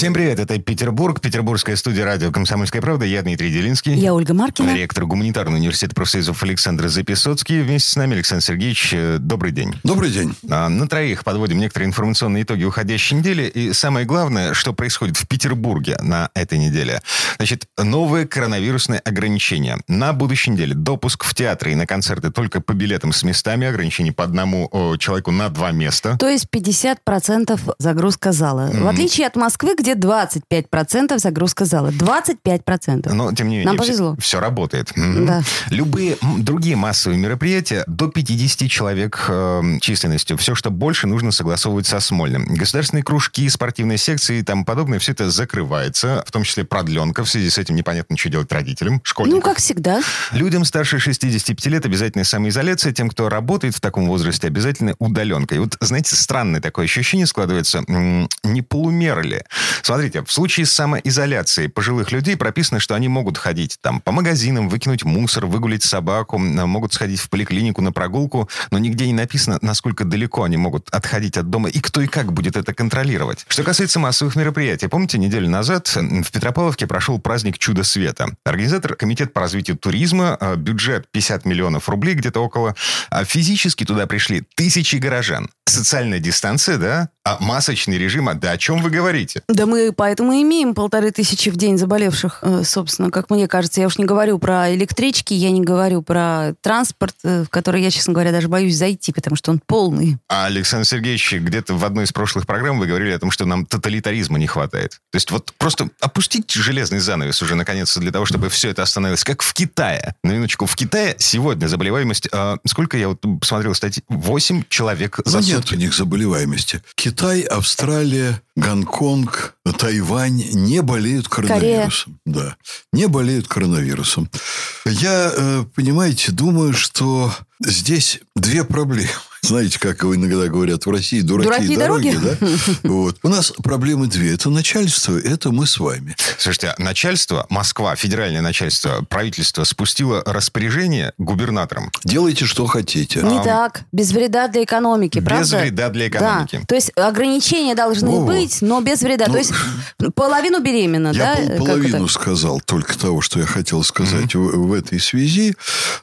Всем привет, это Петербург, петербургская студия радио «Комсомольская правда». Я Дмитрий Делинский. Я Ольга Маркина. Ректор гуманитарного университета профсоюзов Александр Записоцкий. Вместе с нами Александр Сергеевич. э, Добрый день. Добрый день. А, На троих подводим некоторые информационные итоги уходящей недели. И самое главное, что происходит в Петербурге на этой неделе. Значит, новые коронавирусные ограничения. На будущей неделе допуск в театры и на концерты только по билетам с местами. Ограничений по одному о, человеку на два места. То есть 50% загрузка зала. В отличие от Москвы, где 25% загрузка зала. 25%. Но, тем не менее, Нам повезло. Все, работает. Мгм. Да. Любые другие массовые мероприятия до 50 человек э, численностью. Все, что больше, нужно согласовывать со Смольным. Государственные кружки, спортивные секции и тому подобное, все это закрывается, в том числе продленка. В связи с этим непонятно, что делать родителям, школьникам. Ну, как всегда. Людям старше 65 лет обязательно самоизоляция, тем, кто работает в таком возрасте, обязательно удаленка. И вот, знаете, странное такое ощущение складывается, не полумеры ли? Смотрите, в случае с самоизоляцией пожилых людей прописано, что они могут ходить там по магазинам, выкинуть мусор, выгулить собаку, м, могут сходить в поликлинику на прогулку, но нигде не написано, насколько далеко они могут отходить от дома и кто и как будет это контролировать. Что касается массовых мероприятий, помните, неделю назад м, в Петропавловке прошел праздник Чудо света. Организатор комитет по развитию туризма, э, бюджет 50 миллионов рублей где-то около. А физически туда пришли тысячи горожан. Социальная дистанция, да? А масочный режим, а да о чем вы говорите? Да мы поэтому имеем полторы тысячи в день заболевших, э, собственно, как мне кажется. Я уж не говорю про электрички, я не говорю про транспорт, э, в который я, честно говоря, даже боюсь зайти, потому что он полный. А Александр Сергеевич, где-то в одной из прошлых программ вы говорили о том, что нам тоталитаризма не хватает. То есть вот просто опустить железный занавес уже наконец-то для того, чтобы все это остановилось, как в Китае. На минуточку, в Китае сегодня заболеваемость, а, сколько я вот посмотрел статьи, 8 человек за Ну, нет сутки. у них заболеваемости. Китай, Австралия, Гонконг, Тайвань не болеют коронавирусом. Да, не болеют коронавирусом. Я, э, понимаете, думаю, что здесь две проблемы. Знаете, как иногда говорят в России, дураки, Дураки и дороги, дороги. да? Вот. У нас проблемы две. Это начальство, это мы с вами. Слушайте, а начальство, Москва, федеральное начальство, правительство спустило распоряжение губернаторам Делайте, что хотите. Не так, без вреда для экономики, без правда? вреда для экономики. Да. То есть ограничения должны Во-во. быть, но без вреда. Ну, То есть половину беременна, Я да? пол- Как половину это? сказал только того, что я хотел сказать в, в этой связи.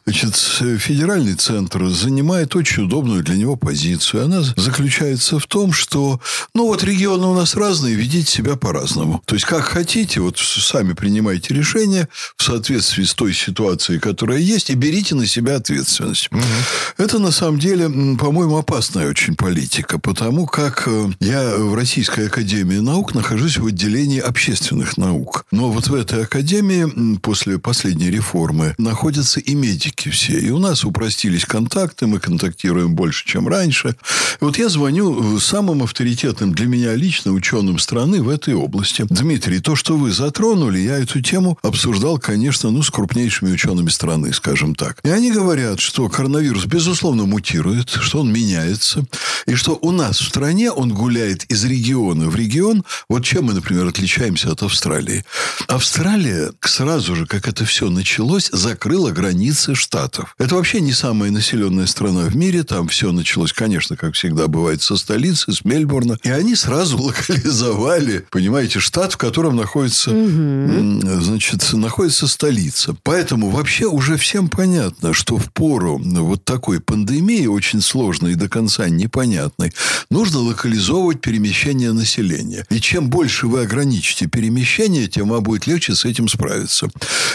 Значит, с- федеральный центр занимает очень удобную для него позицию. Она заключается в том, что, ну, вот регионы у нас разные, ведите себя по-разному. То есть, как хотите, вот сами принимайте решения в соответствии с той ситуацией, которая есть, и берите на себя ответственность. Это, на самом деле, по-моему, опасная очень политика, потому как э, я в Российской Академии Наук нахожусь в отделении общественных наук. Но вот в этой академии после последней реформы находятся и медики все. И у нас упростились контакты, мы контактируем больше, чем раньше. Вот я звоню э, самым авторитетным для меня лично ученым страны в этой области. Дмитрий, то, что вы затронули, я эту тему обсуждал, конечно, ну, с крупнейшими учеными страны, скажем так. И они говорят, что коронавирус, безусловно, мутирует, что он меняется, и что у нас в стране он гуляет из региона в регион. Вот чем мы, например, отличаемся от Австралии. Австралия сразу же, как это все началось, закрыла границы штатов. Это вообще не самая населенная страна в мире. Там все началось, конечно, как всегда бывает, со столицы, с Мельбурна. И они сразу локализовали, понимаете, штат, в котором находится, м, значит, находится столица. Поэтому вообще уже всем понятно, что в пору вот такой пандемии, очень сложной и до конца непонятной, нужно локализовывать перемещение населения. И чем больше вы ограничите перемещение, тем вам будет легче с этим справиться.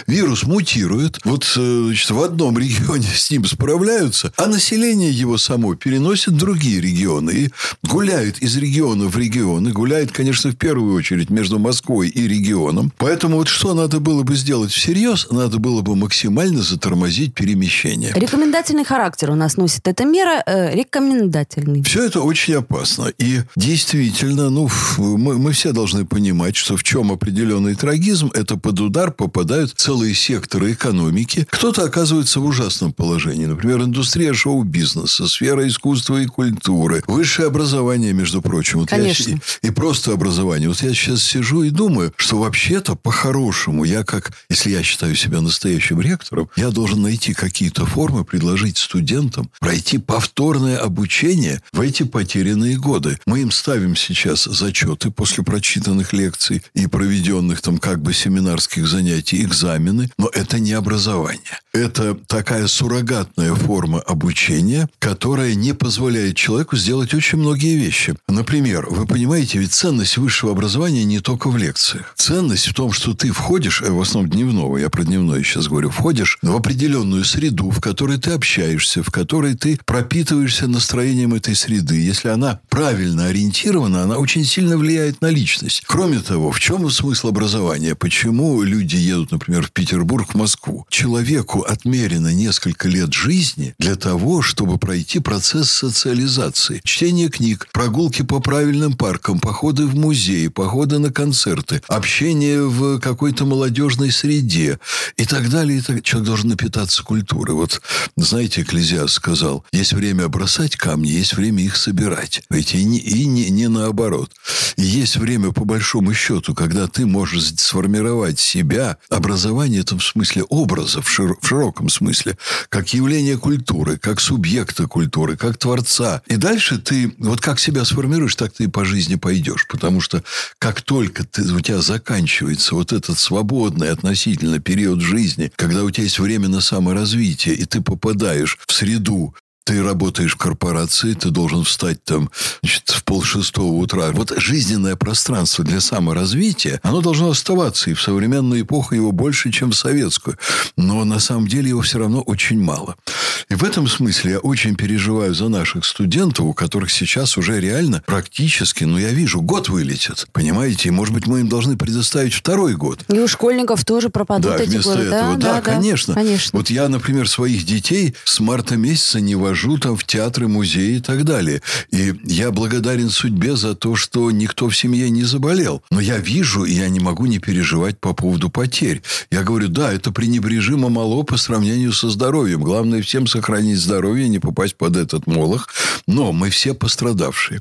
Вирус мутирует. Вот э, значит, в одном регионе с ним справляются, а население его само переносит в другие регионы. И гуляет из региона в регион. И гуляет, конечно, в первую очередь между Москвой и регионом. Поэтому вот что надо было бы сделать всерьез? Надо было бы максимально затормозить перемещение. Рекомендательный характер у нас носит эта мера. э, рекомендательный. Все это очень опасно. И действительно, ну, мы, мы все должны понимать, что в чем определенный трагизм, это под удар попадают целые секторы экономики. Кто-то оказывается в ужасном положении. Например, индустрия шоу-бизнеса, сфера сфера искусства и культуры, высшее образование, между прочим. Вот Конечно. Я, и, и просто образование. Вот я сейчас сижу и думаю, что вообще-то по-хорошему я как, если я считаю себя настоящим ректором, я должен найти какие-то формы, предложить студентам пройти повторное обучение в эти потерянные годы. Мы им ставим сейчас зачеты после прочитанных лекций и проведенных там как бы семинарских занятий, экзамены, но это не образование. Это такая суррогатная форма обучения, которая не позволяет человеку сделать очень многие вещи. Например, вы понимаете, ведь ценность высшего образования не только в лекциях. Ценность в том, что ты входишь, э, в основном дневного, я про дневное сейчас говорю, входишь в определенную среду, в которой ты общаешься, в которой ты пропитываешься настроением этой среды. Если она правильно ориентирована, она очень сильно влияет на личность. Кроме того, в чем смысл образования? Почему люди едут, например, в Петербург, в Москву? Человеку отмерено несколько лет жизни для того, чтобы пройти процесс социализации. Чтение книг, прогулки по правильным паркам, походы в музеи, походы на концерты, общение в какой-то молодежной среде и так далее. И так. Человек должен напитаться культурой. Вот, знаете, Экклезиас сказал, есть время бросать камни, есть время их собирать. Ведь и не, и не, не наоборот. И есть время, по большому счету, когда ты можешь сформировать себя, образование это в смысле образов, в, шир, в широком смысле, как явление культуры, как субъекта культуры, как творца. И дальше ты, вот как себя сформируешь, так ты и по жизни пойдешь. Потому что как только ты, у тебя заканчивается вот этот свободный относительно период жизни, когда у тебя есть время на саморазвитие, и ты попадаешь в среду, ты работаешь в корпорации, ты должен встать там значит, в полшестого утра. Вот жизненное пространство для саморазвития, оно должно оставаться. И в современную эпоху его больше, чем в советскую. Но на самом деле его все равно очень мало. И в этом смысле я очень переживаю за наших студентов, у которых сейчас уже реально практически, ну, я вижу, год вылетит. Понимаете? И, может быть, мы им должны предоставить второй год. И у школьников тоже пропадут Да, эти вместо годы. этого. Да, да, конечно. конечно. Вот я, например, своих детей с марта месяца не вожу там в театры, музеи и так далее. И я благодарен судьбе за то, что никто в семье не заболел. Но я вижу, и я не могу не переживать по поводу потерь. Я говорю, да, это пренебрежимо мало по сравнению со здоровьем. Главное всем сохранить здоровье, не попасть под этот молох. Но мы все пострадавшие.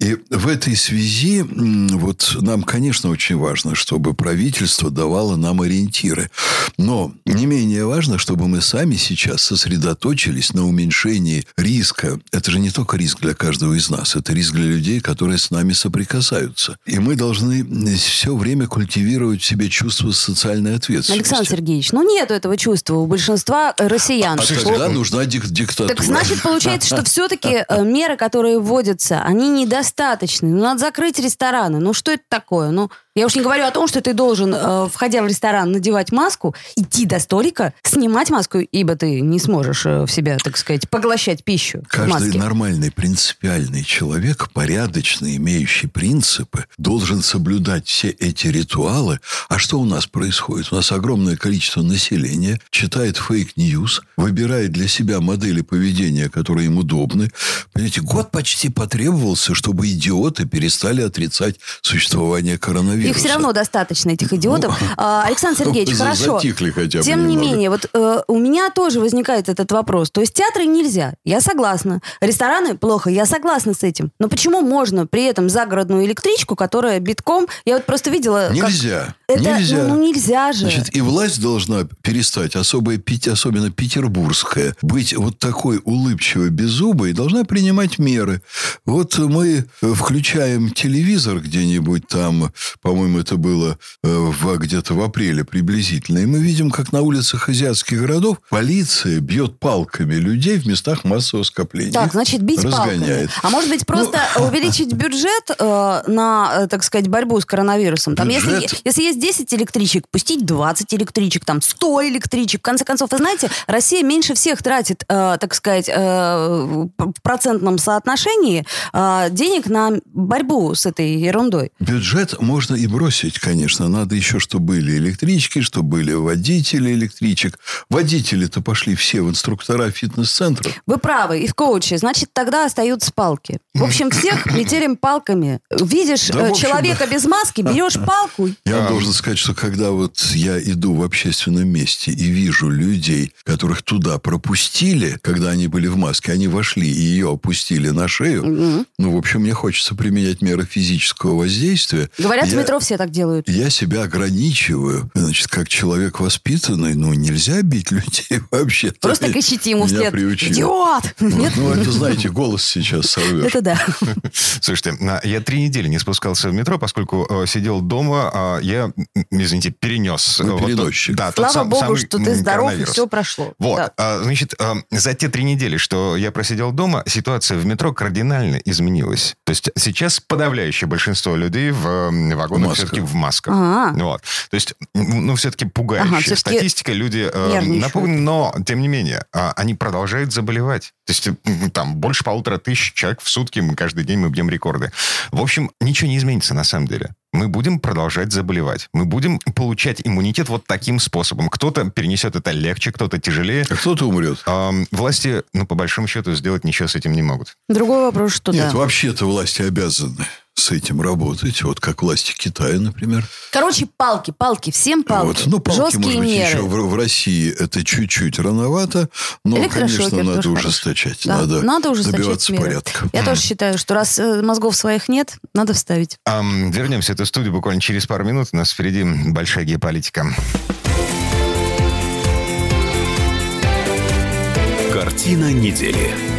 И в этой связи вот нам, конечно, очень важно, чтобы правительство давало нам ориентиры. Но не менее важно, чтобы мы сами сейчас сосредоточились на уменьшении риска. Это же не только риск для каждого из нас, это риск для людей, которые с нами соприкасаются. И мы должны все время культивировать в себе чувство социальной ответственности. Александр Сергеевич, ну нету этого чувства у большинства россиян. А тогда нужна дик- диктатура. Так значит, получается, что все-таки э, меры, которые вводятся, они недостаточны. Ну, надо закрыть рестораны. Ну, что это такое? Ну, я уж не говорю о том, что ты должен, э, входя в ресторан, надевать маску, идти до столика, снимать маску, ибо ты не сможешь э, в себя, так сказать, поглощать пищу Каждый нормальный, принципиальный человек, порядочный, имеющий принципы, должен соблюдать все эти ритуалы. А что у нас происходит? У нас огромное количество населения читает fake news, выбирает для себя модели поведения, которые им удобны. Понимаете, год почти потребовался, чтобы идиоты перестали отрицать существование коронавируса. Их все равно достаточно, этих идиотов. А, Александр Сергеевич, За- хорошо. Затихли хотя бы Тем не немного. менее, вот э, у меня тоже возникает этот вопрос. То есть театры нельзя, я согласна. Рестораны плохо, я согласна с этим. Но почему можно при этом загородную электричку, которая битком... Я вот просто видела... как- Нельзя. Это, Нельзя. Ну, ну, нельзя же. Значит, и власть должна перестать, особо, особенно петербургская, быть вот такой улыбчивой, беззубой, и должна принимать меры. Вот мы включаем телевизор где-нибудь там, по-моему, это было э, в, где-то в апреле приблизительно, и мы видим, как на улицах азиатских городов полиция бьет палками людей в местах массового скопления. Так, значит, бить Разгоняет. палками. А может быть, просто Ну, увеличить бюджет э, на, э, так сказать, борьбу с коронавирусом? Там, если, если есть 10 электричек, пустить 20 электричек, там 100 электричек. В конце концов, вы знаете, Россия меньше всех тратит, э, так сказать, э, в процентном соотношении э, денег на борьбу с этой ерундой. Бюджет можно и бросить, конечно. Надо еще, чтобы были электрички, чтобы были водители электричек. Водители-то пошли все в инструктора фитнес-центров. Вы правы, и в коуче. Значит, тогда остаются палки. В общем, всех метелим палками. Видишь Да, э, общем, человека без маски, берешь палку. Я должен должен сказать, что когда вот я иду в общественном месте и вижу людей, которых туда пропустили, когда они были в маске, они вошли и ее опустили на шею, Мгм. ну, в общем, мне хочется применять меры физического воздействия. Говорят, в Я- метро все так делают. Я себя ограничиваю. Значит, как человек воспитанный, ну, нельзя бить людей вообще. Просто кричите ему Меня вслед. приучили. Идиот! Нет? Ну, это, знаете, голос сейчас сорвешь. Это да. Слушайте, я три недели не спускался в метро, поскольку э, сидел дома, а я, извините, перенес. Вы э, вот переносчик. да, Слава сам- богу, что ты здоров, и все прошло. Вот, Да. а, значит, а, за те три недели, что я просидел дома, ситуация в метро кардинально изменилась. То есть сейчас подавляющее большинство людей в м, вагонах все-таки в масках. А. Вот. То есть, ну, все-таки пугающая Ага, всё-таки статистика. Люди э, напуганы, но, тем не менее, а, они продолжают заболевать. То есть, там, больше полутора тысяч человек в сутки, мы каждый день мы бьем рекорды. В общем, ничего не изменится на самом деле. Мы будем продолжать заболевать. Мы будем получать иммунитет вот таким способом. Кто-то перенесет это легче, кто-то тяжелее. А кто-то умрет. Ам, власти, ну, по большому счету, сделать ничего с этим не могут. Другой вопрос, что Нет, да. вообще-то власти обязаны с этим работать. Вот как власти Китая, например. Короче, палки, палки, всем палки. Вот. Ну, палки, Жесткие может быть, меры. еще в, в России это чуть-чуть рановато, но, конечно, надо ужесточать. Да, Надо, надо ужесточать добиваться меры. порядка. Я тоже считаю, что раз э, мозгов своих нет, надо вставить. Ам, вернемся в эту студию буквально через пару минут. У нас впереди большая геополитика. Картина недели.